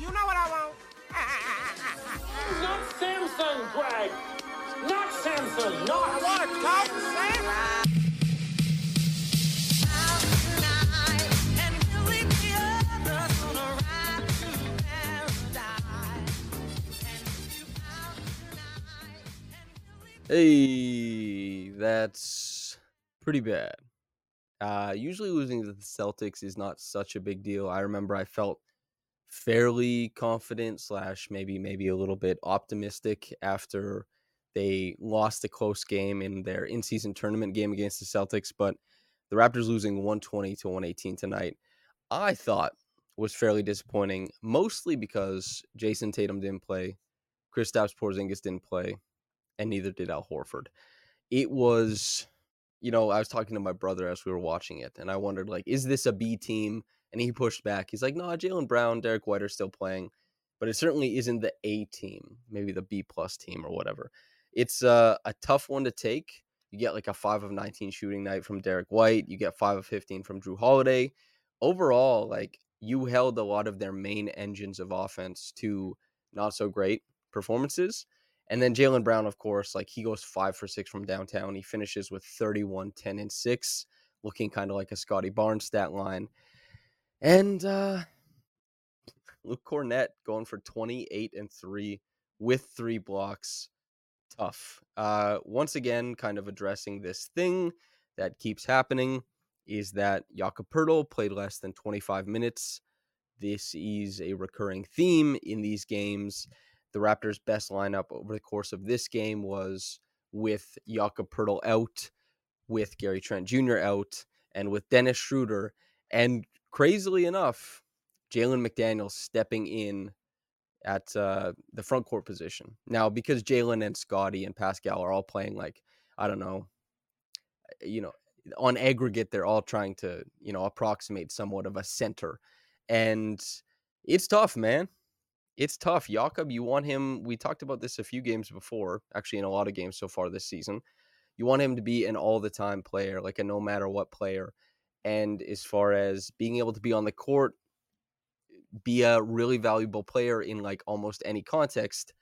You know what I want? Not Samsung, Greg! Not Samsung! No, I want to talk to Sam. Hey, that's pretty bad. Uh, usually losing to the Celtics is not such a big deal. I remember I felt fairly confident slash maybe maybe a little bit optimistic after they lost a close game in their in-season tournament game against the Celtics, but the Raptors losing 120 to 118 tonight, I thought was fairly disappointing, mostly because Jayson Tatum didn't play, Kristaps Porzingis didn't play, and neither did Al Horford. It was, you know, I was talking to my brother as we were watching it, and I wondered, like, is this a B team? And he pushed back. He's like, no, Jaylen Brown, Derrick White are still playing, but it certainly isn't the A team, maybe the B plus team or whatever. It's uh, a tough one to take. You get like a five of 19 shooting night from Derrick White. You get five of 15 from Jrue Holiday. Overall, like you held a lot of their main engines of offense to not so great performances. And then Jaylen Brown, of course, like he goes five for six from downtown. He finishes with 31, 10, and six, looking kind of like a Scottie Barnes stat line. And uh Luke Kornet going for 28 and three with three blocks. Tough. Uh once again, kind of addressing this thing that keeps happening is that Jakob Poeltl played less than 25 minutes. This is a recurring theme in these games the Raptors' best lineup over the course of this game was with Jakob Poeltl out, with Gary Trent Jr. out, and with Dennis Schroeder. And crazily enough, Jalen McDaniels stepping in at uh, the front court position. Now, because Jalen and Scottie and Pascal are all playing like, I don't know, you know, on aggregate, they're all trying to, you know, approximate somewhat of a center. And it's tough, man it's tough. Jakob, you want him. We talked about this a few games before, actually, in a lot of games so far this season. You want him to be an all the time player, like a no matter what player. And as far as being able to be on the court, be a really valuable player in like almost any context,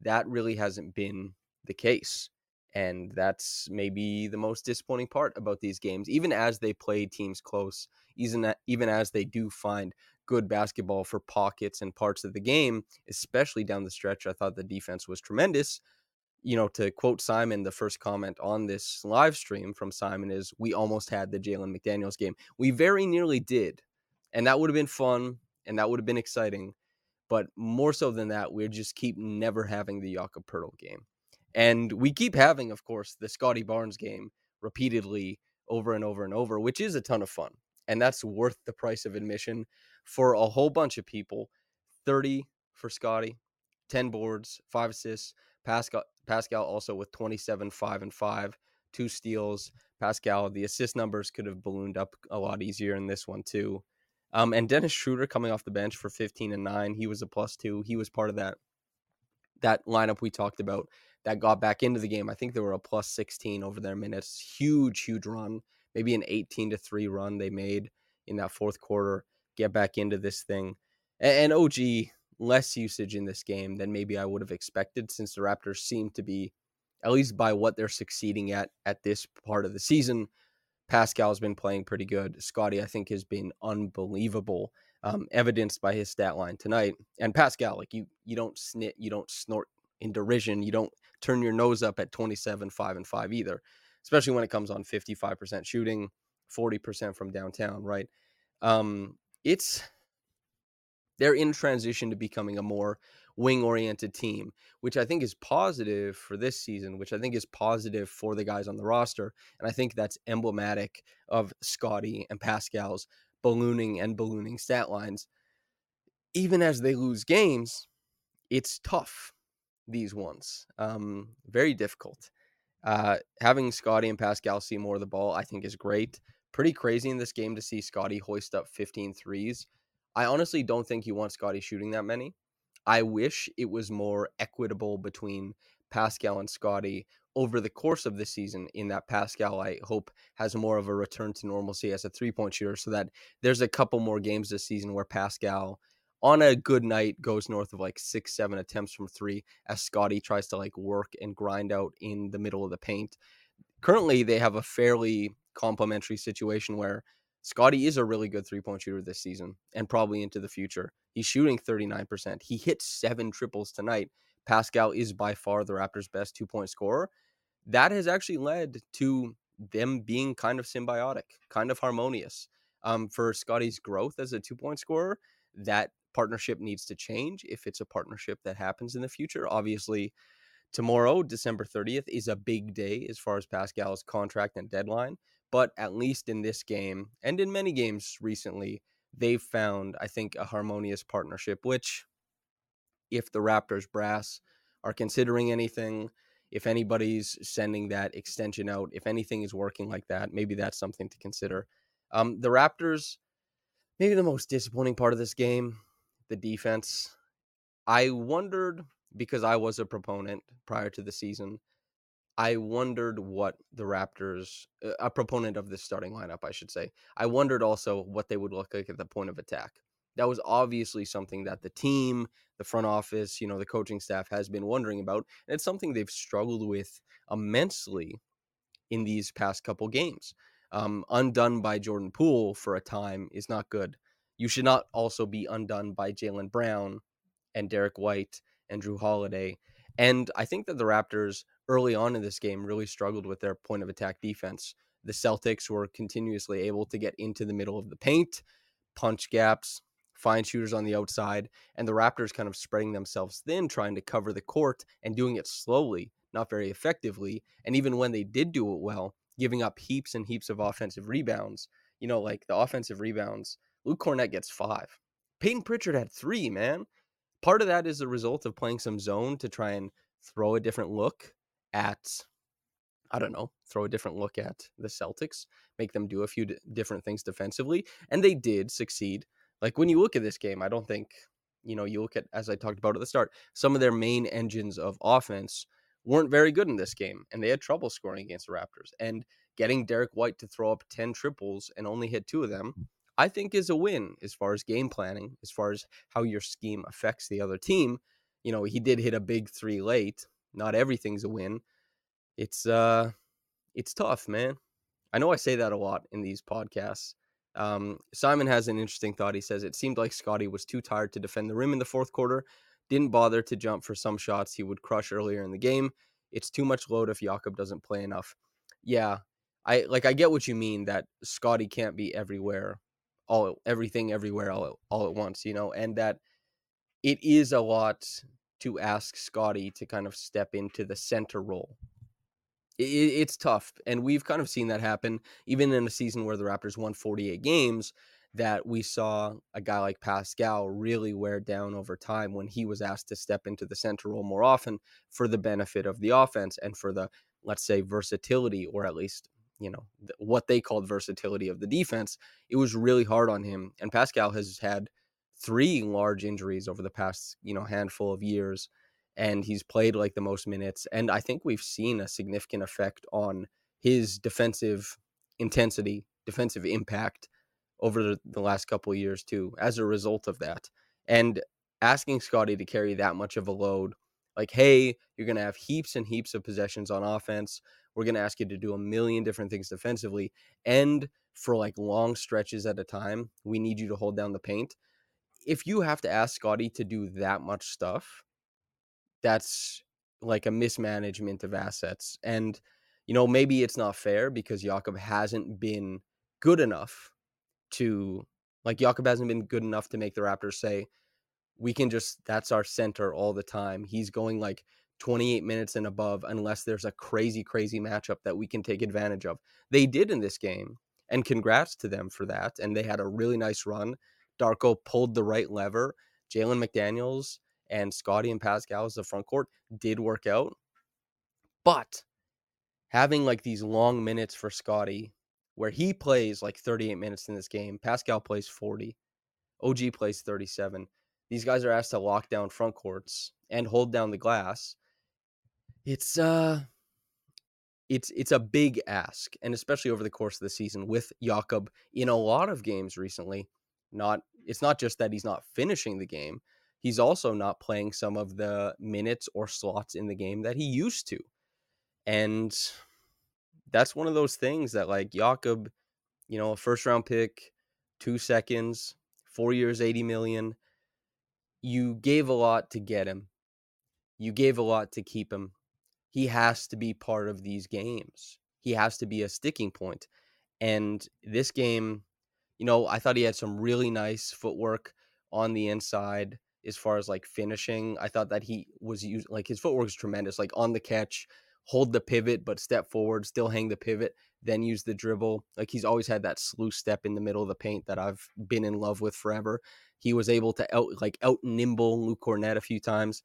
that really hasn't been the case. And that's maybe the most disappointing part about these games, even as they play teams close, even, even as they do find good basketball for pockets and parts of the game, especially down the stretch. I thought the defense was tremendous. You know, to quote Simon, the first comment on this live stream from Simon is, We almost had the Jalen McDaniels game. We very nearly did. And that would have been fun and that would have been exciting. But more so than that, we just keep never having the Jakob Poeltl game. And we keep having, of course, the Scottie Barnes game repeatedly over and over and over, which is a ton of fun. And that's worth the price of admission for a whole bunch of people 30 for Scottie, 10 boards, five assists. Pascal, Pascal also with 27, 5 and 5, two steals. Pascal, the assist numbers could have ballooned up a lot easier in this one, too. Um, and Dennis Schroeder coming off the bench for 15 and 9. He was a plus two. He was part of that that lineup we talked about that got back into the game. I think they were a plus 16 over their minutes. Huge, huge run. Maybe an 18 to 3 run they made in that fourth quarter get back into this thing. And, OG less usage in this game than maybe I would have expected since the Raptors seem to be at least by what they're succeeding at at this part of the season. Pascal's been playing pretty good. Scottie, I think, has been unbelievable, um, evidenced by his stat line tonight. And Pascal, like you, you don't snit, you don't snort in derision, you don't turn your nose up at 27, 5, and 5 either, especially when it comes on 55% shooting, 40% from downtown, right? Um, it's they're in transition to becoming a more wing oriented team, which I think is positive for this season, which I think is positive for the guys on the roster. And I think that's emblematic of Scottie and Pascal's ballooning and ballooning stat lines. even as they lose games, it's tough. These ones, um, very difficult. Uh, having Scottie and Pascal see more of the ball, I think, is great. Pretty crazy in this game to see Scottie hoist up 15 threes. I honestly don't think you want Scottie shooting that many. I wish it was more equitable between Pascal and Scottie over the course of the season. In that Pascal, I hope, has more of a return to normalcy as a three point shooter so that there's a couple more games this season where Pascal, on a good night, goes north of like six, seven attempts from three as Scottie tries to like work and grind out in the middle of the paint. Currently, they have a fairly complementary situation where Scottie is a really good three point shooter this season and probably into the future. He's shooting 39%. He hit seven triples tonight. Pascal is by far the Raptors' best two point scorer. That has actually led to them being kind of symbiotic, kind of harmonious. Um, for Scottie's growth as a two point scorer, that partnership needs to change if it's a partnership that happens in the future. Obviously, tomorrow, December 30th, is a big day as far as Pascal's contract and deadline. But at least in this game and in many games recently, they've found, I think, a harmonious partnership, which, if the Raptors brass are considering anything, if anybody's sending that extension out, if anything is working like that, maybe that's something to consider. Um, the Raptors, maybe the most disappointing part of this game, the defense. I wondered because I was a proponent prior to the season I wondered what the Raptors, uh, a proponent of this starting lineup, I should say, I wondered also what they would look like at the point of attack. That was obviously something that the team, the front office, you know, the coaching staff has been wondering about. And it's something they've struggled with immensely in these past couple games. Um, undone by Jordan Poole for a time is not good. You should not also be undone by Jaylen Brown and Derrick White and Jrue Holiday. And I think that the Raptors early on in this game really struggled with their point of attack defense. The Celtics were continuously able to get into the middle of the paint, punch gaps, find shooters on the outside, and the Raptors kind of spreading themselves thin, trying to cover the court and doing it slowly, not very effectively. And even when they did do it well, giving up heaps and heaps of offensive rebounds. You know, like the offensive rebounds, Luke Kornet gets five. Payton Pritchard had three, man. Part of that is the result of playing some zone to try and throw a different look at I don't know, throw a different look at the Celtics, make them do a few d- different things defensively, and they did succeed. Like when you look at this game, I don't think, you know, you look at as I talked about at the start, some of their main engines of offense weren't very good in this game, and they had trouble scoring against the Raptors. And getting Derrick White to throw up 10 triples and only hit two of them, mm. I think is a win as far as game planning, as far as how your scheme affects the other team. You know, he did hit a big three late, not everything's a win. It's uh it's tough, man. I know I say that a lot in these podcasts. Um, Simon has an interesting thought. He says it seemed like Scottie was too tired to defend the rim in the fourth quarter, didn't bother to jump for some shots he would crush earlier in the game. It's too much load if Jakob doesn't play enough. Yeah, I like I get what you mean that Scottie can't be everywhere, all everything everywhere all, all at once, you know, and that it is a lot to ask Scottie to kind of step into the center role. It, it's tough, and we've kind of seen that happen even in a season where the Raptors won 48 games. That we saw a guy like Pascal really wear down over time when he was asked to step into the center role more often for the benefit of the offense and for the, let's say, versatility or at least you know what they called versatility of the defense. It was really hard on him, and Pascal has had three large injuries over the past, you know, handful of years and he's played like the most minutes and I think we've seen a significant effect on his defensive intensity, defensive impact over the, last couple years too as a result of that. And asking scotty to carry that much of a load like hey, you're going to have heaps and heaps of possessions on offense. We're going to ask you to do a million different things defensively and for like long stretches at a time, we need you to hold down the paint if you have to ask Scottie to do that much stuff, that's like a mismanagement of assets. And, you know, maybe it's not fair because Jakob hasn't been good enough to, like, Jakob hasn't been good enough to make the Raptors say, we can just, that's our center all the time. He's going like 28 minutes and above unless there's a crazy, crazy matchup that we can take advantage of. They did in this game. And congrats to them for that. And they had a really nice run Darko pulled the right lever Jalen McDaniels and Scottie and Pascal as the front court did work out. But having like these long minutes for Scottie, where he plays like 38 minutes in this game, Pascal plays 40, OG plays 37. These guys are asked to lock down front courts and hold down the glass. It's uh it's it's a big ask, and especially over the course of the season with Jakob in a lot of games recently. Not it's not just that he's not finishing the game, he's also not playing some of the minutes or slots in the game that he used to. And that's one of those things that like Jakob, you know, a first round pick, two seconds, four years, 80 million. You gave a lot to get him. You gave a lot to keep him. He has to be part of these games. He has to be a sticking point. And this game, you know, I thought he had some really nice footwork on the inside as far as like finishing. I thought that he was used like his footwork was tremendous, like on the catch, hold the pivot, but step forward, still hang the pivot, then use the dribble. Like he's always had that sluice step in the middle of the paint that I've been in love with forever. He was able to out like out nimble Luke Kornet a few times,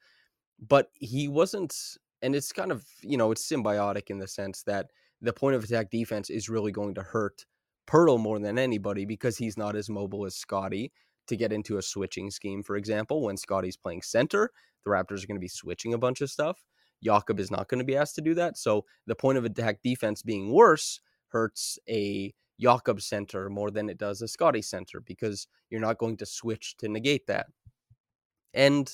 but he wasn't. And it's kind of you know it's symbiotic in the sense that the point of attack defense is really going to hurt Poeltl more than anybody because he's not as mobile as Scottie to get into a switching scheme. For example, when Scottie's playing center, the Raptors are going to be switching a bunch of stuff. Jakob is not going to be asked to do that. So the point of attack defense being worse hurts a Jakob center more than it does a Scottie center because you're not going to switch to negate that. And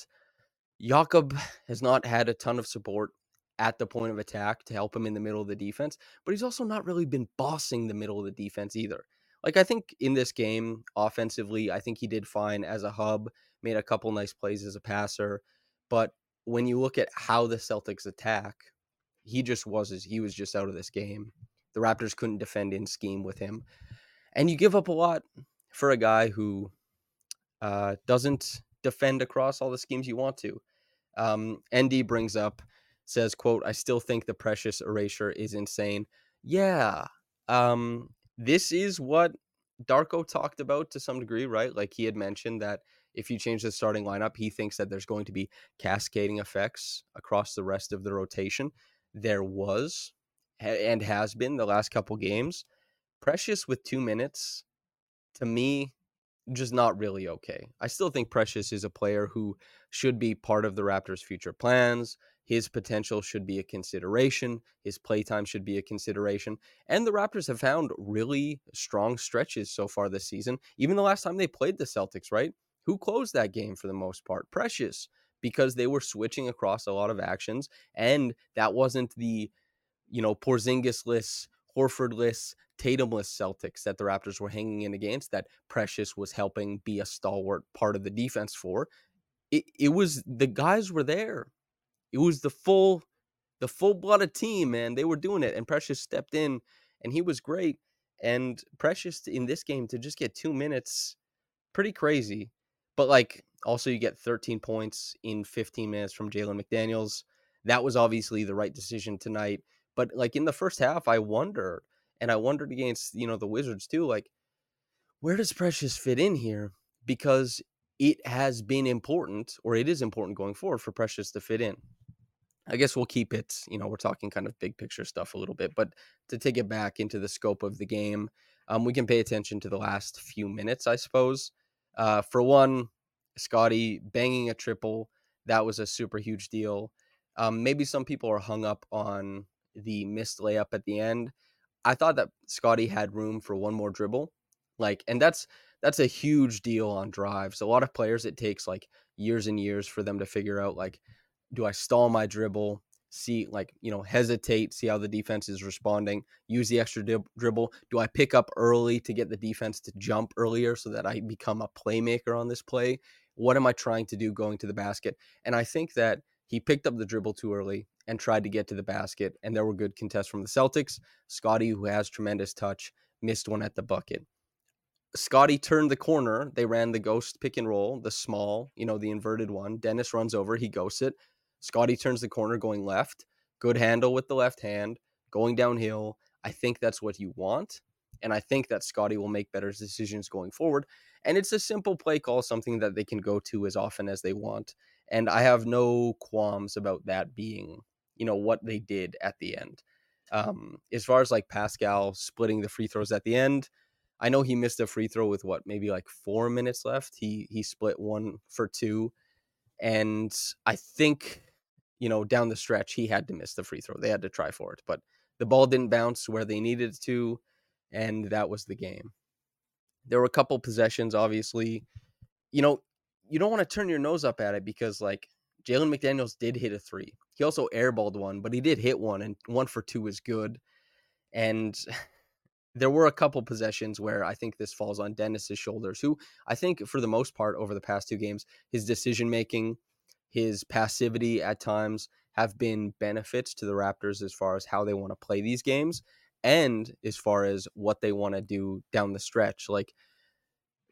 Jakob has not had a ton of support at the point of attack to help him in the middle of the defense, but he's also not really been bossing the middle of the defense either. Like I think in this game offensively, I think he did fine as a hub, made a couple nice plays as a passer, but when you look at how the Celtics attack, he just was he was just out of this game. The Raptors couldn't defend in scheme with him. And you give up a lot for a guy who uh, doesn't defend across all the schemes you want to. Um, ND brings up, says, quote, I still think the precious erasure is insane. Yeah. Um, this is what Darko talked about to some degree, right? Like he had mentioned that if you change the starting lineup, he thinks that there's going to be cascading effects across the rest of the rotation. There was and has been the last couple games. Precious with two minutes, to me, just not really okay. I still think Precious is a player who should be part of the Raptors' future plans. His potential should be a consideration. His playtime should be a consideration. And the Raptors have found really strong stretches so far this season. Even the last time they played the Celtics, right? Who closed that game for the most part? Precious, because they were switching across a lot of actions. And that wasn't the, you know, Porzingis-less, Horfordless, Tatumless Celtics that the Raptors were hanging in against that Precious was helping be a stalwart part of the defense for. It, it was the guys were there. It was the full the full blooded team, man. They were doing it and Precious stepped in and he was great. And Precious in this game to just get 2 minutes pretty crazy. But like also you get 13 points in 15 minutes from Jalen McDaniels. That was obviously the right decision tonight. But like in the first half, I wondered, and I wondered against, you know, the Wizards too, like, where does Precious fit in here? Because it has been important, or it is important going forward for Precious to fit in. I guess we'll keep it, you know, we're talking kind of big picture stuff a little bit, but to take it back into the scope of the game, um, we can pay attention to the last few minutes, I suppose. Uh, for one, Scottie banging a triple, that was a super huge deal. Um, maybe some people are hung up on the missed layup at the end. I thought that Scottie had room for one more dribble. Like, and that's that's a huge deal on drives. A lot of players it takes like years and years for them to figure out like, do I stall my dribble? See, like, you know, hesitate, see how the defense is responding, use the extra dib- dribble. Do I pick up early to get the defense to jump earlier so that I become a playmaker on this play? What am I trying to do going to the basket? And I think that he picked up the dribble too early and tried to get to the basket, and there were good contests from the Celtics. Scottie, who has tremendous touch, missed one at the bucket. Scottie turned the corner. They ran the ghost pick and roll, the small, you know, the inverted one. Dennis runs over, he ghosts it. Scottie turns the corner going left. Good handle with the left hand, going downhill. I think that's what you want. And I think that Scottie will make better decisions going forward. And it's a simple play call, something that they can go to as often as they want. And I have no qualms about that being, you know, what they did at the end. Um, as far as like Pascal splitting the free throws at the end, I know he missed a free throw with what, maybe like four minutes left. He he split one for two. And I think, you know, down the stretch, he had to miss the free throw. They had to try for it. But the ball didn't bounce where they needed to, and that was the game. There were a couple possessions, obviously. You know, you don't want to turn your nose up at it because, like, Jalen McDaniels did hit a three. He also airballed one, but he did hit one, and one for two is good. And there were a couple possessions where I think this falls on Dennis's shoulders, who I think for the most part over the past two games, his decision making, his passivity at times have been benefits to the Raptors as far as how they want to play these games and as far as what they want to do down the stretch. Like,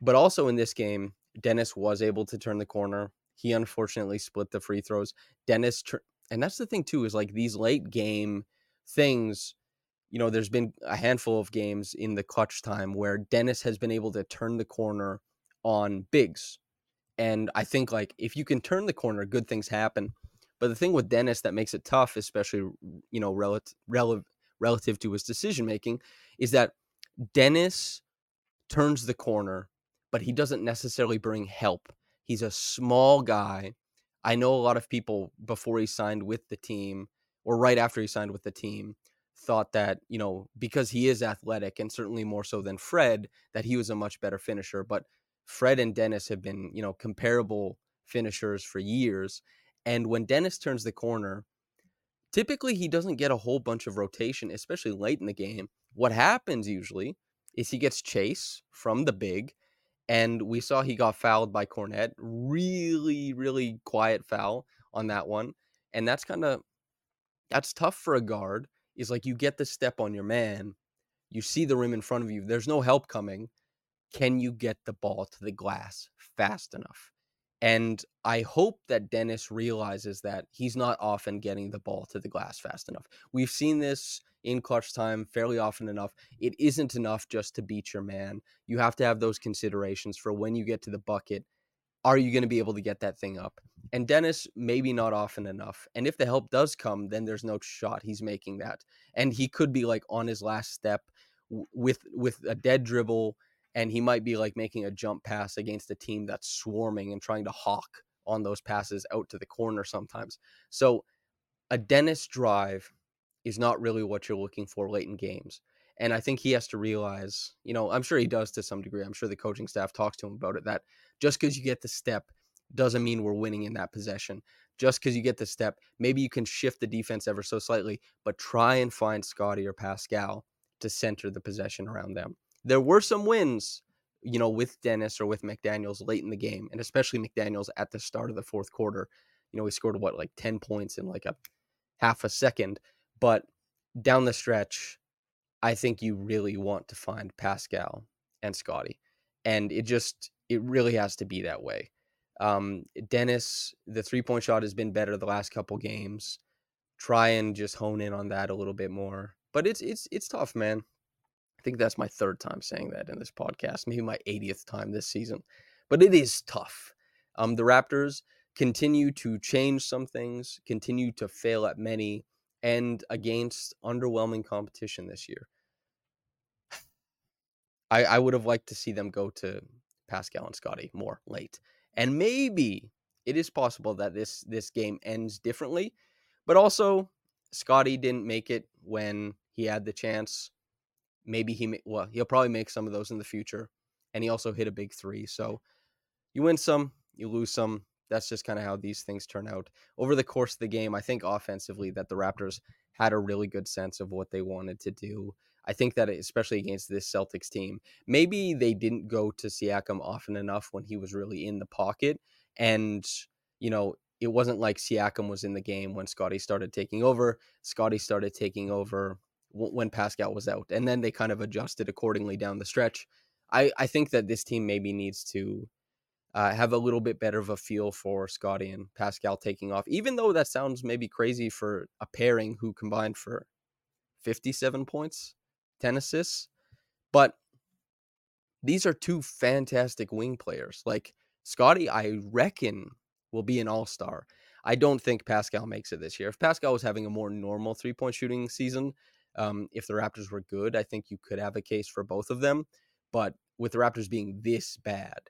but also in this game, Dennis was able to turn the corner. He unfortunately split the free throws. Dennis, and that's the thing too, is like these late game things you know, there's been a handful of games in the clutch time where Dennis has been able to turn the corner on bigs. And I think like if you can turn the corner, good things happen. But the thing with Dennis that makes it tough, especially you know relative relative relative to his decision making, is that Dennis turns the corner, but he doesn't necessarily bring help. He's a small guy. I know a lot of people before he signed with the team or right after he signed with the team thought that, you know, because he is athletic and certainly more so than Fred, that he was a much better finisher. But Fred and Dennis have been, you know, comparable finishers for years. And when Dennis turns the corner, typically he doesn't get a whole bunch of rotation, especially late in the game. What happens usually is he gets chase from the big. And we saw he got fouled by Kornet. Really, really quiet foul on that one. And that's kind of that's tough for a guard is like you get the step on your man, you see the rim in front of you, there's no help coming. Can you get the ball to the glass fast enough? And I hope that Dennis realizes that he's not often getting the ball to the glass fast enough. We've seen this in clutch time fairly often enough. It isn't enough just to beat your man. You have to have those considerations for when you get to the bucket. Are you going to be able to get that thing up? And Dennis, maybe not often enough. And if the help does come, then there's no shot he's making that. And he could be like on his last step with with a dead dribble, and he might be like making a jump pass against a team that's swarming and trying to hawk on those passes out to the corner sometimes. So a Dennis drive is not really what you're looking for late in games. And I think he has to realize, you know, I'm sure he does to some degree. I'm sure the coaching staff talks to him about it that just because you get the step doesn't mean we're winning in that possession. Just because you get the step, maybe you can shift the defense ever so slightly, but try and find Scottie or Pascal to center the possession around them. There were some wins, you know, with Dennis or with McDaniels late in the game, and especially McDaniels at the start of the fourth quarter. You know, he scored what, like 10 points in like a half a second. But down the stretch, I think you really want to find Pascal and Scottie. And it just, it really has to be that way. Um, Dennis, the three point shot has been better the last couple games. Try and just hone in on that a little bit more. But it's it's it's tough, man. I think that's my third time saying that in this podcast, maybe my 80th time this season. But it is tough. Um, the Raptors continue to change some things, continue to fail at many, and against underwhelming competition this year. I, I would have liked to see them go to Pascal and Scottie more late. And maybe it is possible that this this game ends differently, but also Scottie didn't make it when he had the chance. Maybe he well, he'll probably make some of those in the future, and he also hit a big three. So you win some, you lose some. That's just kind of how these things turn out over the course of the game. I think offensively that the Raptors had a really good sense of what they wanted to do. I think that especially against this Celtics team, maybe they didn't go to Siakam often enough when he was really in the pocket. And, you know, it wasn't like Siakam was in the game when scotty started taking over. scotty started taking over when Pascal was out. And then they kind of adjusted accordingly down the stretch. I, I think that this team maybe needs to uh, have a little bit better of a feel for Scottie and Pascal taking off, even though that sounds maybe crazy for a pairing who combined for 57 points 10 assists. But these are two fantastic wing players. Like Scottie, I reckon will be an all-star. I don't think Pascal makes it this year. If Pascal was having a more normal three-point shooting season, um, if the Raptors were good, I think you could have a case for both of them. But with the Raptors being this bad,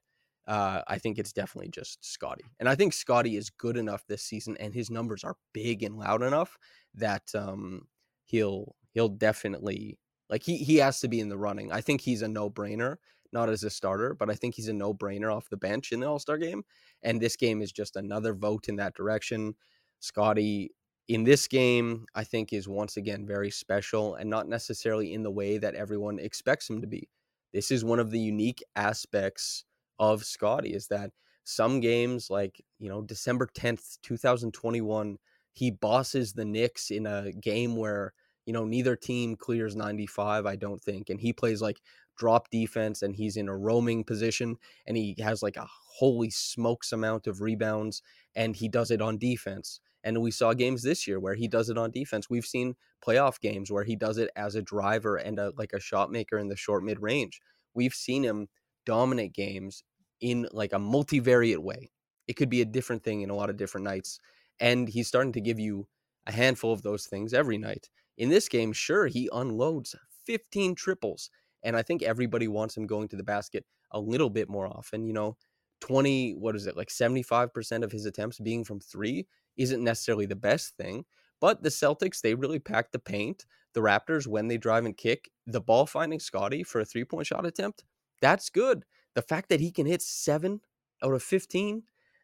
uh, I think it's definitely just Scottie. And I think Scottie is good enough this season, and his numbers are big and loud enough that um, he'll he'll definitely like he he has to be in the running. I think he's a no brainer, not as a starter, but I think he's a no brainer off the bench in the All Star game. And this game is just another vote in that direction. Scottie in this game, I think, is once again very special and not necessarily in the way that everyone expects him to be. This is one of the unique aspects of Scottie is that some games, like, you know, December 10th, 2021, he bosses the Knicks in a game where, you know, neither team clears 95, I don't think. And he plays like drop defense and he's in a roaming position and he has like a holy smokes amount of rebounds and he does it on defense. And we saw games this year where he does it on defense. We've seen playoff games where he does it as a driver and a, like a shot maker in the short mid range. We've seen him dominate games in like a multivariate way. It could be a different thing in a lot of different nights. And he's starting to give you a handful of those things every night. In this game, sure, he unloads 15 triples. And I think everybody wants him going to the basket a little bit more often. You know, 20, what is it, like 75% of his attempts being from three isn't necessarily the best thing. But the Celtics, they really pack the paint. The Raptors, when they drive and kick, the ball finding Scottie for a three point shot attempt, that's good. The fact that he can hit seven out of 15,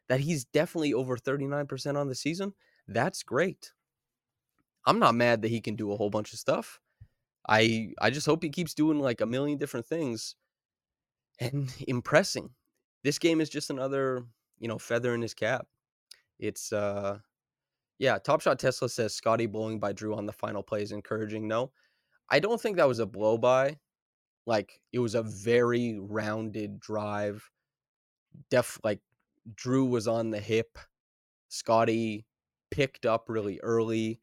that he's definitely over 39% on the season, that's great. I'm not mad that he can do a whole bunch of stuff. I I just hope he keeps doing like a million different things and impressing. This game is just another, you know, feather in his cap. It's uh yeah, Top Shot Tesla says Scottie blowing by Jrue on the final play is encouraging. No. I don't think that was a blow by. Like it was a very rounded drive. Def like Jrue was on the hip. Scottie picked up really early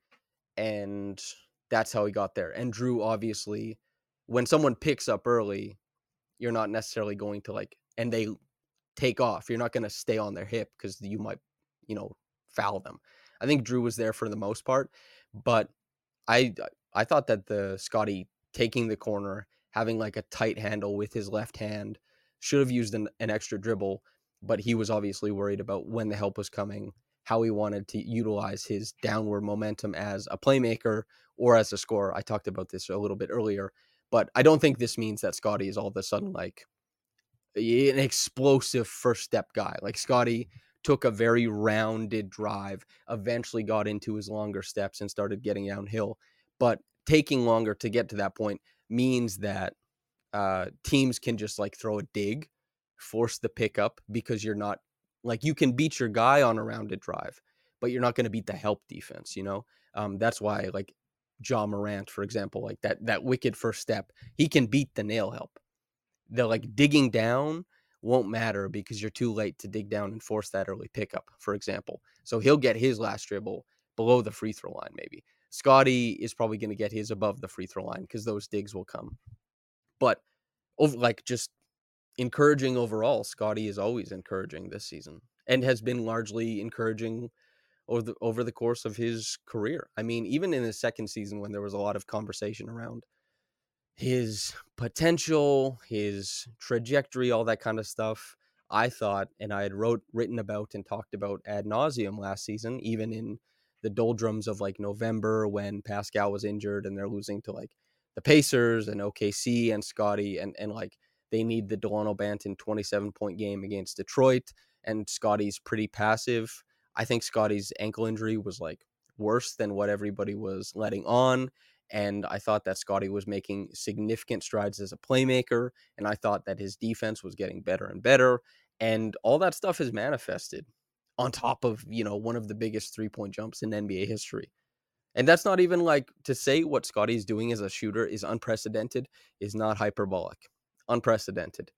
and that's how he got there. And Jrue obviously when someone picks up early, you're not necessarily going to like and they take off. You're not going to stay on their hip cuz you might, you know, foul them. I think Jrue was there for the most part, but I uh, I thought that the Scottie taking the corner, having like a tight handle with his left hand, should have used an, an extra dribble, but he was obviously worried about when the help was coming, how he wanted to utilize his downward momentum as a playmaker or as a scorer. I talked about this a little bit earlier, but I don't think this means that Scottie is all of a sudden like an explosive first step guy. Like Scottie took a very rounded drive, eventually got into his longer steps and started getting downhill. But taking longer to get to that point means that uh, teams can just like throw a dig, force the pickup because you're not like you can beat your guy on a rounded drive, but you're not going to beat the help defense. You know, um, that's why like Ja Morant, for example, like that that wicked first step, he can beat the nail help. The like digging down won't matter because you're too late to dig down and force that early pickup, for example. So he'll get his last dribble below the free throw line, maybe. Scottie is probably going to get his above the free throw line because those digs will come. But over like just encouraging overall, Scottie is always encouraging this season and has been largely encouraging over the over the course of his career. I mean, even in his second season when there was a lot of conversation around his potential, his trajectory, all that kind of stuff. I thought, and I had wrote written about and talked about ad nauseum last season, even in the doldrums of like November when Pascal was injured and they're losing to like the Pacers and OKC and Scottie and and like they need the Delano Banton 27 point game against Detroit and Scottie's pretty passive. I think Scottie's ankle injury was like worse than what everybody was letting on and I thought that Scottie was making significant strides as a playmaker. And I thought that his defense was getting better and better. And all that stuff has manifested on top of, you know, one of the biggest three point jumps in NBA history. And that's not even like to say what Scottie's doing as a shooter is unprecedented, is not hyperbolic. Unprecedented.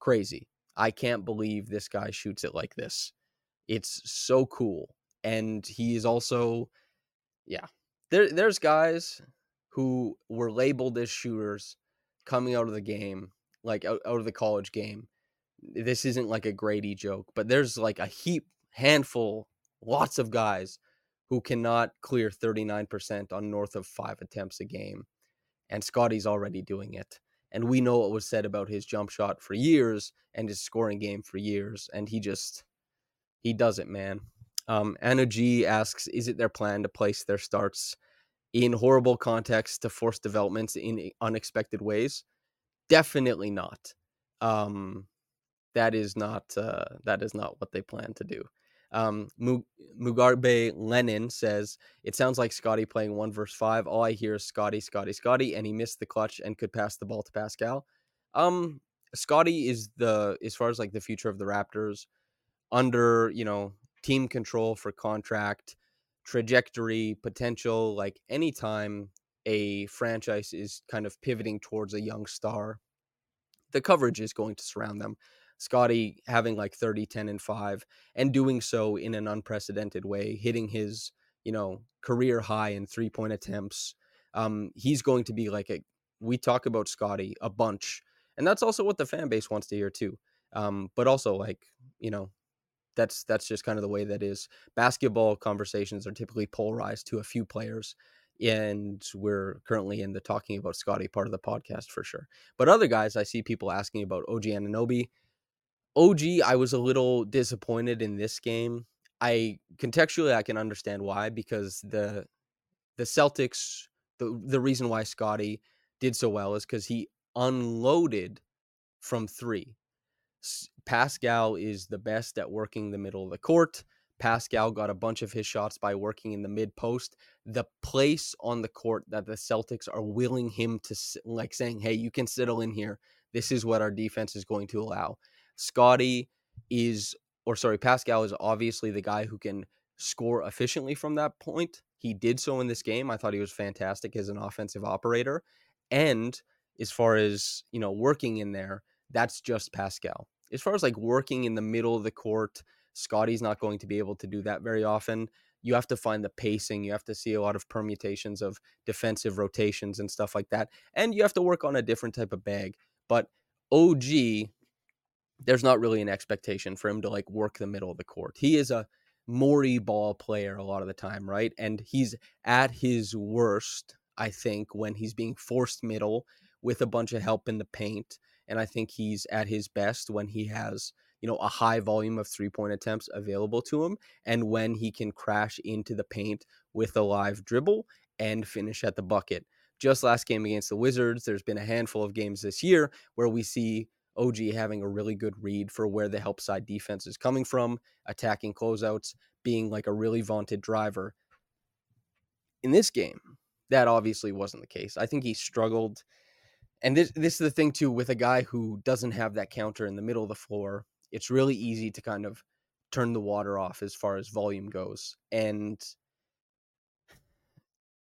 Crazy. I can't believe this guy shoots it like this. It's so cool. And he is also, yeah. There, there's guys who were labeled as shooters coming out of the game, like out, out of the college game. This isn't like a Grady joke, but there's like a heap, handful, lots of guys who cannot clear 39% on north of five attempts a game. And Scottie's already doing it. And we know what was said about his jump shot for years and his scoring game for years. And he just, he does it, man. Um, Anna G asks, is it their plan to place their starts in horrible contexts to force developments in unexpected ways? Definitely not. Um, that is not uh, that is not what they plan to do. Um, Mugarbe Lenin says it sounds like Scottie playing one verse five. All I hear is Scottie, Scottie, Scottie, and he missed the clutch and could pass the ball to Pascal. Um, Scottie is the as far as like the future of the Raptors under you know team control for contract trajectory potential like anytime a franchise is kind of pivoting towards a young star the coverage is going to surround them Scottie having like 30, 10, and 5, and doing so in an unprecedented way, hitting his, you know, career high in three point attempts. Um, he's going to be like a, we talk about Scottie a bunch. And that's also what the fan base wants to hear too. Um, but also like, you know, that's that's just kind of the way that is. Basketball conversations are typically polarized to a few players and we're currently in the talking about Scottie part of the podcast for sure. But other guys, I see people asking about OG Anunoby. OG, I was a little disappointed in this game. I contextually I can understand why because the the Celtics the the reason why Scottie did so well is because he unloaded from three. Pascal is the best at working the middle of the court. Pascal got a bunch of his shots by working in the mid post. The place on the court that the Celtics are willing him to like saying, "Hey, you can settle in here. This is what our defense is going to allow." Scottie is, or sorry, Pascal is obviously the guy who can score efficiently from that point. He did so in this game. I thought he was fantastic as an offensive operator. And as far as, you know, working in there, that's just Pascal. As far as like working in the middle of the court, Scottie's not going to be able to do that very often. You have to find the pacing. You have to see a lot of permutations of defensive rotations and stuff like that. And you have to work on a different type of bag. But OG there's not really an expectation for him to like work the middle of the court. He is a Morey ball player a lot of the time, right? And he's at his worst, I think, when he's being forced middle with a bunch of help in the paint. And I think he's at his best when he has, you know, a high volume of three point attempts available to him and when he can crash into the paint with a live dribble and finish at the bucket. Just last game against the Wizards, there's been a handful of games this year where we see OG having a really good read for where the help side defense is coming from, attacking closeouts, being like a really vaunted driver. In this game, that obviously wasn't the case. I think he struggled. And this this is the thing too with a guy who doesn't have that counter in the middle of the floor. It's really easy to kind of turn the water off as far as volume goes. And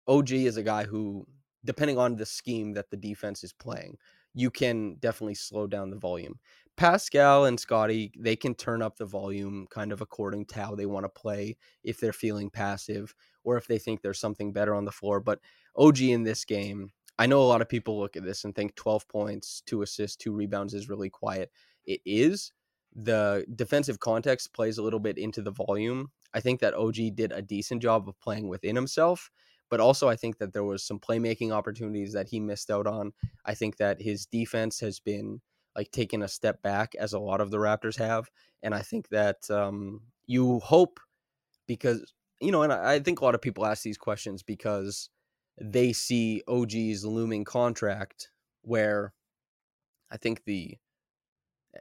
OG is a guy who depending on the scheme that the defense is playing, you can definitely slow down the volume. Pascal and Scottie, they can turn up the volume kind of according to how they want to play if they're feeling passive or if they think there's something better on the floor. But OG in this game, I know a lot of people look at this and think 12 points, two assists, two rebounds is really quiet. It is. The defensive context plays a little bit into the volume. I think that OG did a decent job of playing within himself but also I think that there was some playmaking opportunities that he missed out on. I think that his defense has been like taken a step back as a lot of the Raptors have, and I think that um, you hope because you know, and I think a lot of people ask these questions because they see OG's looming contract where I think the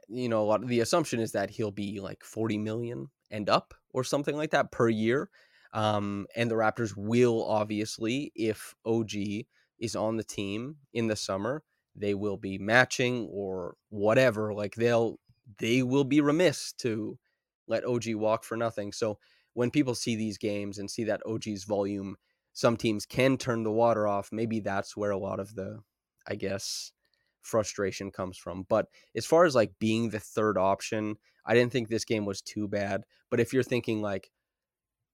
you know a lot of the assumption is that he'll be like 40 million and up or something like that per year um, and the Raptors will obviously, if OG is on the team in the summer, they will be matching or whatever. Like they'll they will be remiss to let OG walk for nothing. So when people see these games and see that OG's volume, some teams can turn the water off. Maybe that's where a lot of the, I guess, frustration comes from. But as far as like being the third option, I didn't think this game was too bad. But if you're thinking like,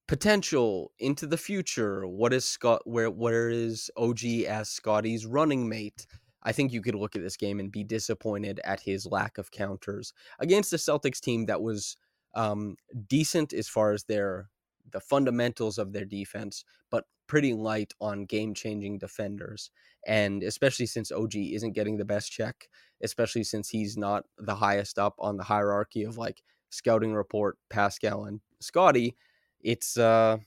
potential into the future. What is Scott? Where where is OG as Scottie's running mate? I think you could look at this game and be disappointed at his lack of counters against the Celtics team that was um, decent as far as their the fundamentals of their defense, but pretty light on game changing defenders. And especially since OG isn't getting the best check, especially since he's not the highest up on the hierarchy of like scouting report, Pascal and Scottie, it's uh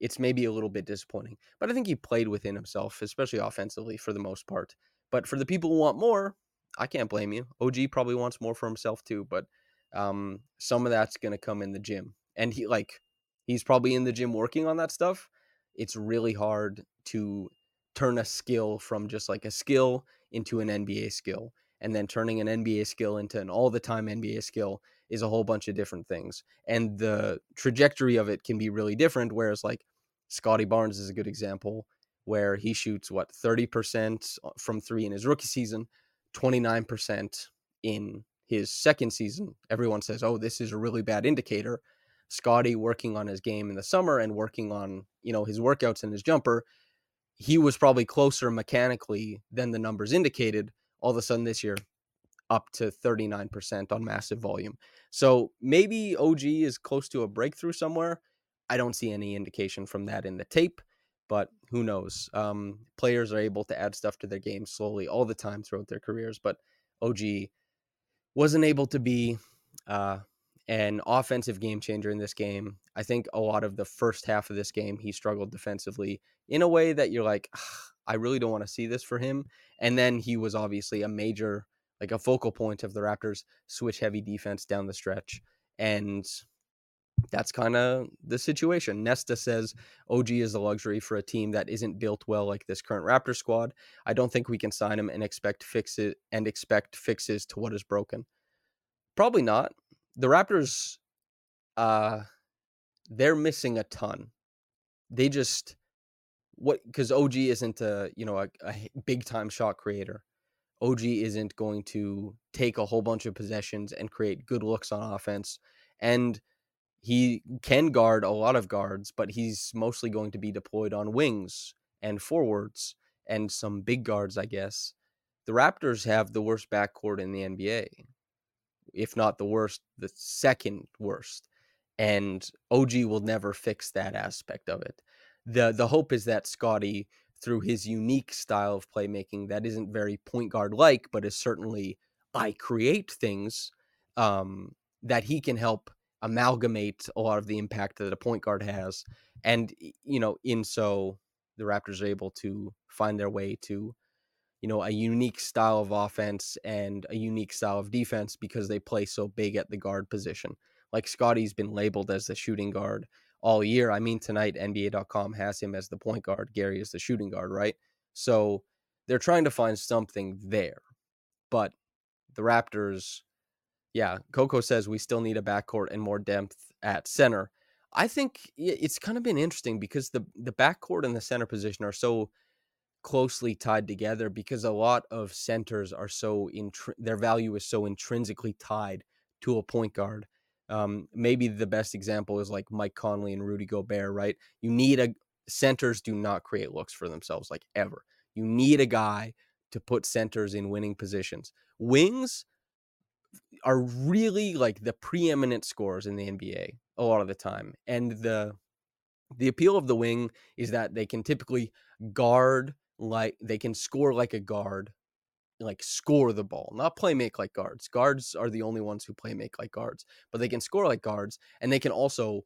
it's maybe a little bit disappointing. But I think he played within himself, especially offensively for the most part. But for the people who want more, I can't blame you. OG probably wants more for himself too, but um, some of that's to come in the gym. And he like he's probably in the gym working on that stuff. It's really hard to turn a skill from just like a skill into an NBA skill. And then turning an NBA skill into an all the time NBA skill is a whole bunch of different things. And the trajectory of it can be really different. Whereas, like, Scottie Barnes is a good example where he shoots what 30% from three in his rookie season, 29% in his second season. Everyone says, oh, this is a really bad indicator. Scottie working on his game in the summer and working on, you know, his workouts and his jumper, he was probably closer mechanically than the numbers indicated. All of a sudden this year, up to 39% on massive volume. So maybe OG is close to a breakthrough somewhere. I don't see any indication from that in the tape but who knows? Um, players are able to add stuff to their game slowly all the time throughout their careers, but OG wasn't able to be uh, an offensive game changer in this game. I think a lot of the first half of this game, he struggled defensively in a way that you're like, ah, I really don't want to see this for him. And then he was obviously a major, like a focal point of the Raptors' switch heavy defense down the stretch. And that's kind of the situation. Nesta says OG is a luxury for a team that isn't built well like this current Raptor squad. I don't think we can sign him and expect fix it and expect fixes to what is broken. Probably not. The Raptors uh they're missing a ton. They just what because OG isn't a you know a, a big time shot creator. OG isn't going to take a whole bunch of possessions and create good looks on offense. And he can guard a lot of guards, but he's mostly going to be deployed on wings and forwards and some big guards, I guess. The Raptors have the worst backcourt in the NBA, if not the worst, the second worst. And OG will never fix that aspect of it. The the hope is that Scottie, through his unique style of playmaking that isn't very point guard like, but is certainly I create things, um, that he can help amalgamate a lot of the impact that a point guard has. And, you know, in so the Raptors are able to find their way to, you know, a unique style of offense and a unique style of defense because they play so big at the guard position. Like Scottie's been labeled as the shooting guard all year. I mean, tonight NBA.com has him as the point guard. Gary is the shooting guard, right? So they're trying to find something there. But the Raptors yeah, Coco says we still need a backcourt and more depth at center. I think it's kind of been interesting because the the backcourt and the center position are so closely tied together because a lot of centers are so intr- their value is so intrinsically tied to a point guard. Um, maybe the best example is like Mike Conley and Rudy Gobert, right? You need a centers do not create looks for themselves like ever. You need a guy to put centers in winning positions. Wings are really like the preeminent scorers in the NBA a lot of the time. And the the appeal of the wing is that they can typically guard like they can score like a guard, like score the ball, not play make like guards. Guards are the only ones who play make like guards, but they can score like guards and they can also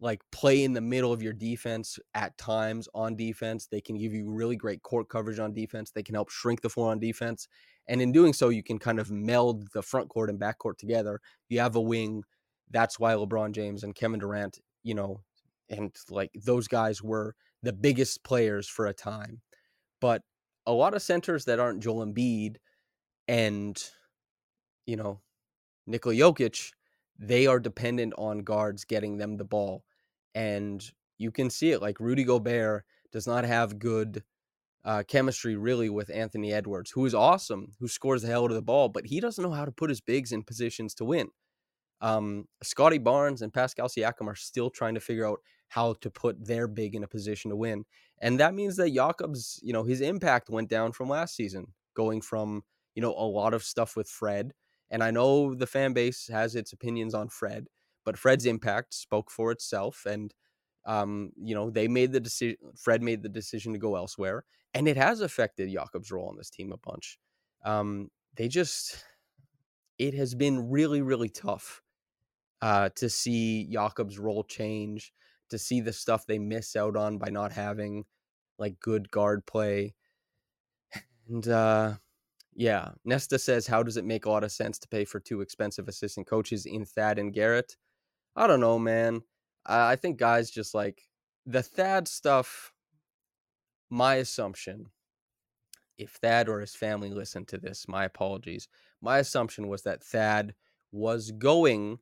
like play in the middle of your defense at times on defense. They can give you really great court coverage on defense. They can help shrink the floor on defense. And in doing so, you can kind of meld the front court and back court together. You have a wing. That's why LeBron James and Kevin Durant, you know, and like those guys were the biggest players for a time. But a lot of centers that aren't Joel Embiid and, you know, Nikola Jokic, they are dependent on guards getting them the ball and you can see it. Like Rudy Gobert does not have good uh, chemistry really with Anthony Edwards, who is awesome, who scores the hell out of the ball, but he doesn't know how to put his bigs in positions to win. Um, Scottie Barnes and Pascal Siakam are still trying to figure out how to put their big in a position to win. And that means that Jakob's, you know, his impact went down from last season. going from, you know, a lot of stuff with Fred. And I know the fan base has its opinions on Fred, but Fred's impact spoke for itself. And, um, you know, they made the decision, Fred made the decision to go elsewhere. And it has affected Jakob's role on this team a bunch. Um, they just, it has been really, really tough uh, to see Jakob's role change, to see the stuff they miss out on by not having like good guard play. And uh, yeah, Nesta says, How does it make a lot of sense to pay for two expensive assistant coaches in Thad and Garrett? I don't know, man. I, I think guys just like the Thad stuff. My assumption, if Thad or his family listened to this, my apologies. My assumption was that Thad was going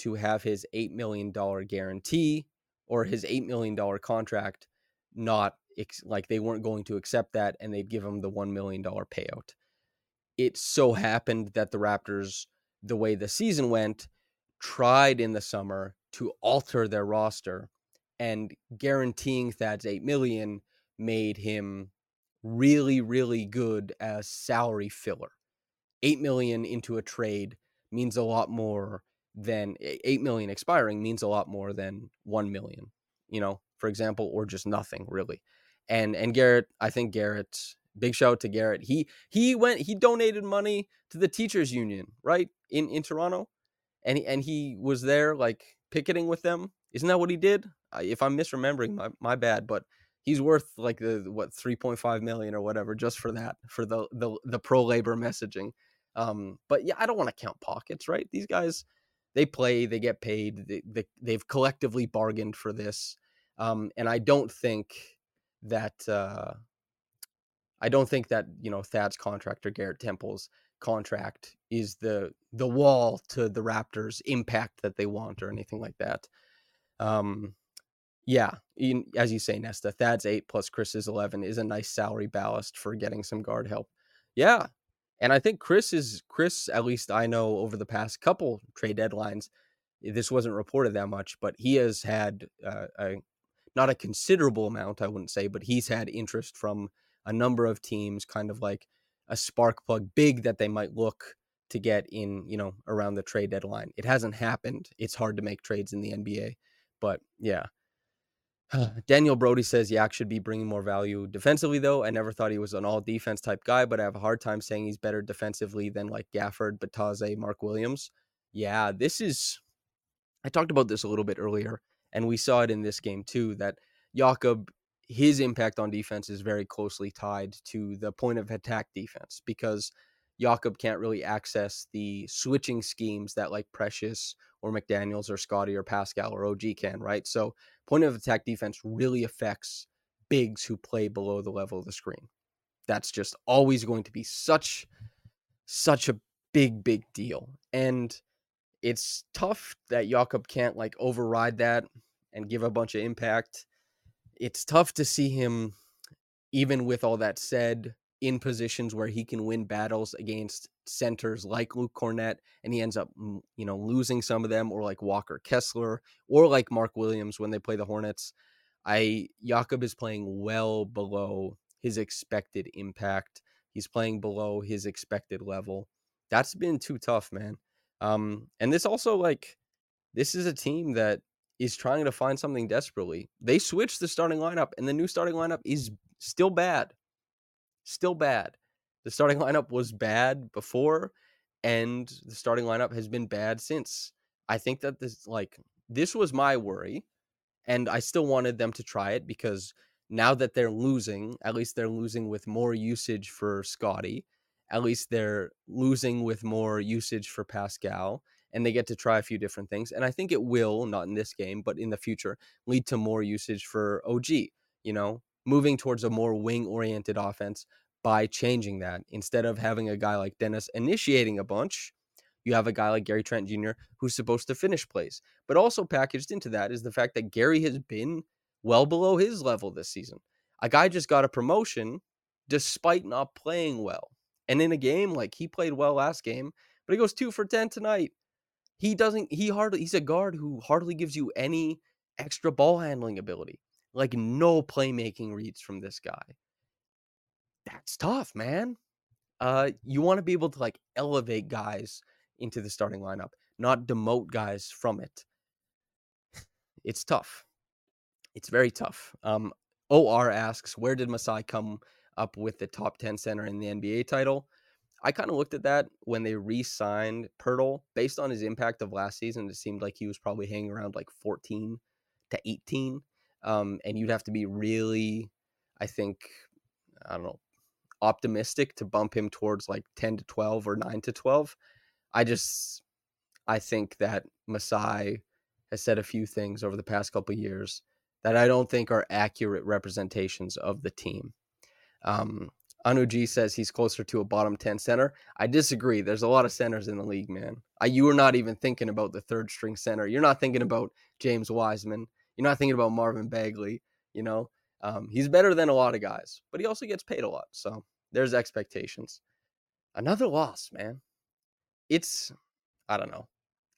to have his $8 million guarantee or his $8 million contract not ex- like they weren't going to accept that and they'd give him the $1 million payout. It so mm-hmm. happened that the Raptors, the way the season went, tried in the summer to alter their roster and guaranteeing Thad's 8 million made him really really good as salary filler. 8 million into a trade means a lot more than 8 million expiring means a lot more than 1 million, you know, for example, or just nothing really. And and Garrett, I think Garrett, big shout out to Garrett. He he went he donated money to the teachers union, right? In in Toronto. And he, and he was there like picketing with them. Isn't that what he did? If I'm misremembering, my, my bad, but he's worth like the what 3.5 million or whatever just for that for the the the pro labor messaging um but yeah i don't want to count pockets right these guys they play, they get paid, they, they, they've collectively bargained for this. Um, and I don't think that uh, I don't think that you know Thad's contract or Garrett Temple's contract is the the wall to the Raptors' impact that they want or anything like that. Um, yeah, as you say, Nesta, Thad's eight plus Chris's eleven is a nice salary ballast for getting some guard help. Yeah, and I think Chris is Chris, at least I know over the past couple trade deadlines, eh, this wasn't reported that much, but he has had uh, a not a considerable amount, I wouldn't say, but he's had interest from a number of teams, kind of like a spark plug big that they might look to get in, you know, around the trade deadline. It hasn't happened. It's hard to make trades in the NBA, but yeah, Daniel Brody says Yak should be bringing more value defensively, though. I never thought he was an all defense type guy, but I have a hard time saying he's better defensively than like Gafford, Bitadze, Mark Williams. Yeah, this is. I talked about this a little bit earlier, and we saw it in this game too. That Jakob, his impact on defense is very closely tied to the point of attack defense because Jakob can't really access the switching schemes that like Precious or McDaniels or Scottie or Pascal or OG can, right? So point of attack defense really affects bigs who play below the level of the screen. That's just always going to be such such a big, big deal. And it's tough that Jakob can't like override that and give a bunch of impact. It's tough to see him, even with all that said, in positions where he can win battles against centers like Luke Kornet, and he ends up, mm, you know, losing some of them, or like Walker Kessler, or like Mark Williams when they play the Hornets. I Jakob is playing well below his expected impact. He's playing below his expected level. That's been too tough, man. Um, and this also like this is a team that is trying to find something desperately. They switched the starting lineup, and the new starting lineup is still bad still bad. The starting lineup was bad before, and the starting lineup has been bad since. I think that this like this was my worry, and I still wanted them to try it because now that they're losing, at least they're losing with more usage for Scottie. At least they're losing with more usage for Pascal, and they get to try a few different things. And I think it will, not in this game, but in the future, lead to more usage for OG. You know, moving towards a more wing oriented offense by changing that. Instead of having a guy like Dennis initiating a bunch, you have a guy like Gary Trent Jr. who's supposed to finish plays. But also packaged into that is the fact that Gary has been well below his level this season. A guy just got a promotion despite not playing well. And in a game, like he played well last game, but he goes two for 10 tonight. He doesn't, he hardly, he's a guard who hardly gives you any extra ball handling ability. Like no playmaking reads from this guy. That's tough, man. uh, you want to be able to like elevate guys into the starting lineup, not demote guys from it. It's tough. It's very tough. Um, OR asks, where did Masai come up with the top 10 center in the NBA title? I kind of looked at that when they re signed Poeltl. Based on his impact of last season, it seemed like he was probably hanging around like 14 to 18. Um, and you'd have to be really, I think, I don't know, optimistic to bump him towards like 10 to 12 or 9 to 12. I just, I think that Masai has said a few things over the past couple years that I don't think are accurate representations of the team. Um, Anuji says he's closer to a bottom 10 center. I disagree. There's a lot of centers in the league, man. I, you are not even thinking about the third string center. You're not thinking about James Wiseman. You're not thinking about Marvin Bagley. You know, um, he's better than a lot of guys, but he also gets paid a lot. So there's expectations. Another loss, man. It's, I don't know.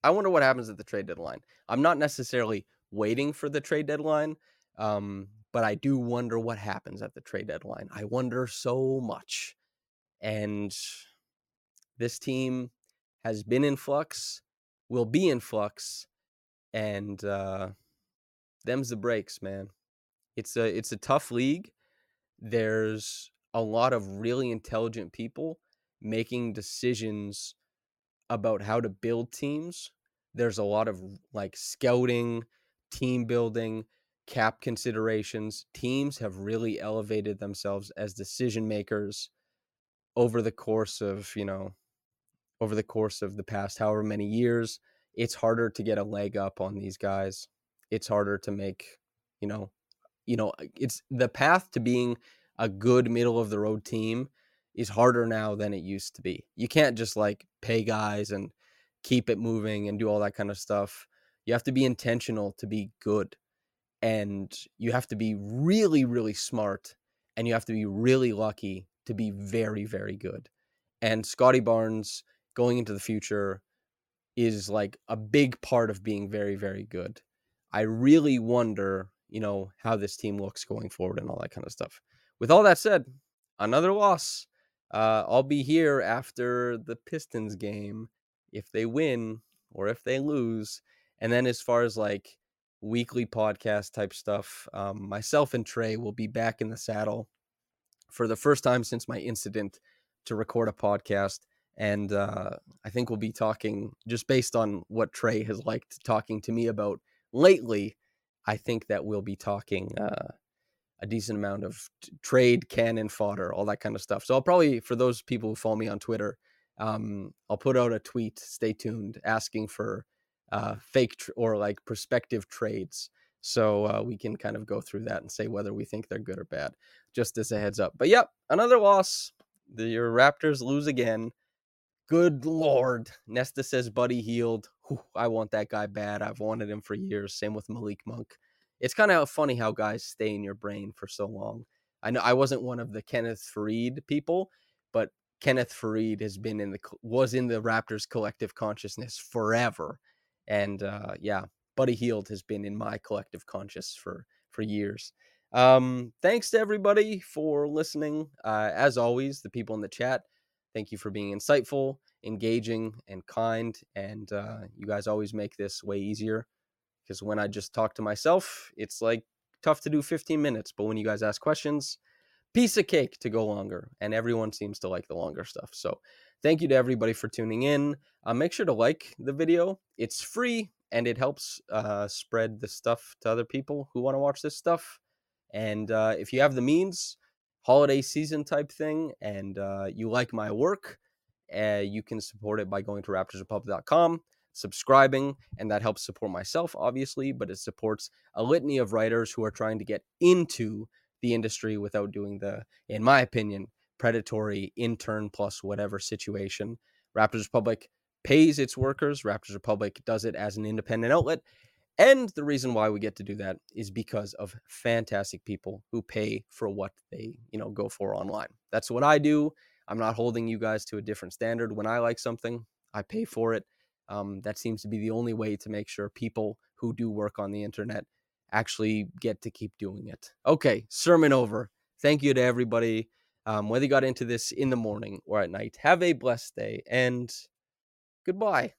I wonder what happens at the trade deadline. I'm not necessarily waiting for the trade deadline, um, but I do wonder what happens at the trade deadline. I wonder so much. And this team has been in flux, will be in flux, and uh, them's the breaks, man. It's a it's a tough league. There's a lot of really intelligent people making decisions about how to build teams. There's a lot of like scouting, team building, cap considerations. Teams have really elevated themselves as decision makers over the course of, you know, over the course of the past however many years. It's harder to get a leg up on these guys. It's harder to make, you know, you know, it's the path to being a good middle of the road team is harder now than it used to be. You can't just like pay guys and keep it moving and do all that kind of stuff. You have to be intentional to be good. And you have to be really, really smart. And you have to be really lucky to be very, very good. And Scottie Barnes going into the future is like a big part of being very, very good. I really wonder, you know, how this team looks going forward and all that kind of stuff. With all that said, another loss. Uh, I'll be here after the Pistons game if they win or if they lose. And then as far as like weekly podcast type stuff, um, myself and Trey will be back in the saddle for the first time since my incident to record a podcast. And uh, I think we'll be talking just based on what Trey has liked talking to me about lately. I think that we'll be talking uh, a decent amount of t- trade cannon fodder, all that kind of stuff. So I'll probably, for those people who follow me on Twitter, um, I'll put out a tweet. Stay tuned, asking for uh, fake tr- or like prospective trades, so uh, we can kind of go through that and say whether we think they're good or bad. Just as a heads up. But yep, another loss. The your Raptors lose again. Good lord. Nesta says Buddy Hield. I want that guy bad. I've wanted him for years. Same with Malik Monk. It's kind of funny how guys stay in your brain for so long. I know I wasn't one of the Kenneth Faried people, but Kenneth Faried has been in the was in the Raptors collective consciousness forever, and uh, yeah, Buddy Hield has been in my collective conscious for for years. Um, thanks to everybody for listening. Uh, as always, the people in the chat, thank you for being insightful, engaging, and kind. And uh, you guys always make this way easier because when I just talk to myself, it's like tough to do 15 minutes. But when you guys ask questions, piece of cake to go longer. And everyone seems to like the longer stuff. So thank you to everybody for tuning in. Uh, make sure to like the video. It's free and it helps uh, spread the stuff to other people who want to watch this stuff. And uh, if you have the means, holiday season type thing, and uh, you like my work, uh, you can support it by going to raptorsrepublic.com, subscribing, and that helps support myself, obviously, but it supports a litany of writers who are trying to get into the industry without doing the, in my opinion, predatory intern plus whatever situation. Raptors Republic pays its workers. Raptors Republic does it as an independent outlet. And the reason why we get to do that is because of fantastic people who pay for what they, you know, go for online. That's what I do. I'm not holding you guys to a different standard. When I like something, I pay for it. Um, that seems to be the only way to make sure people who do work on the internet actually get to keep doing it. Okay, sermon over. Thank you to everybody. Um, whether you got into this in the morning or at night, have a blessed day and goodbye.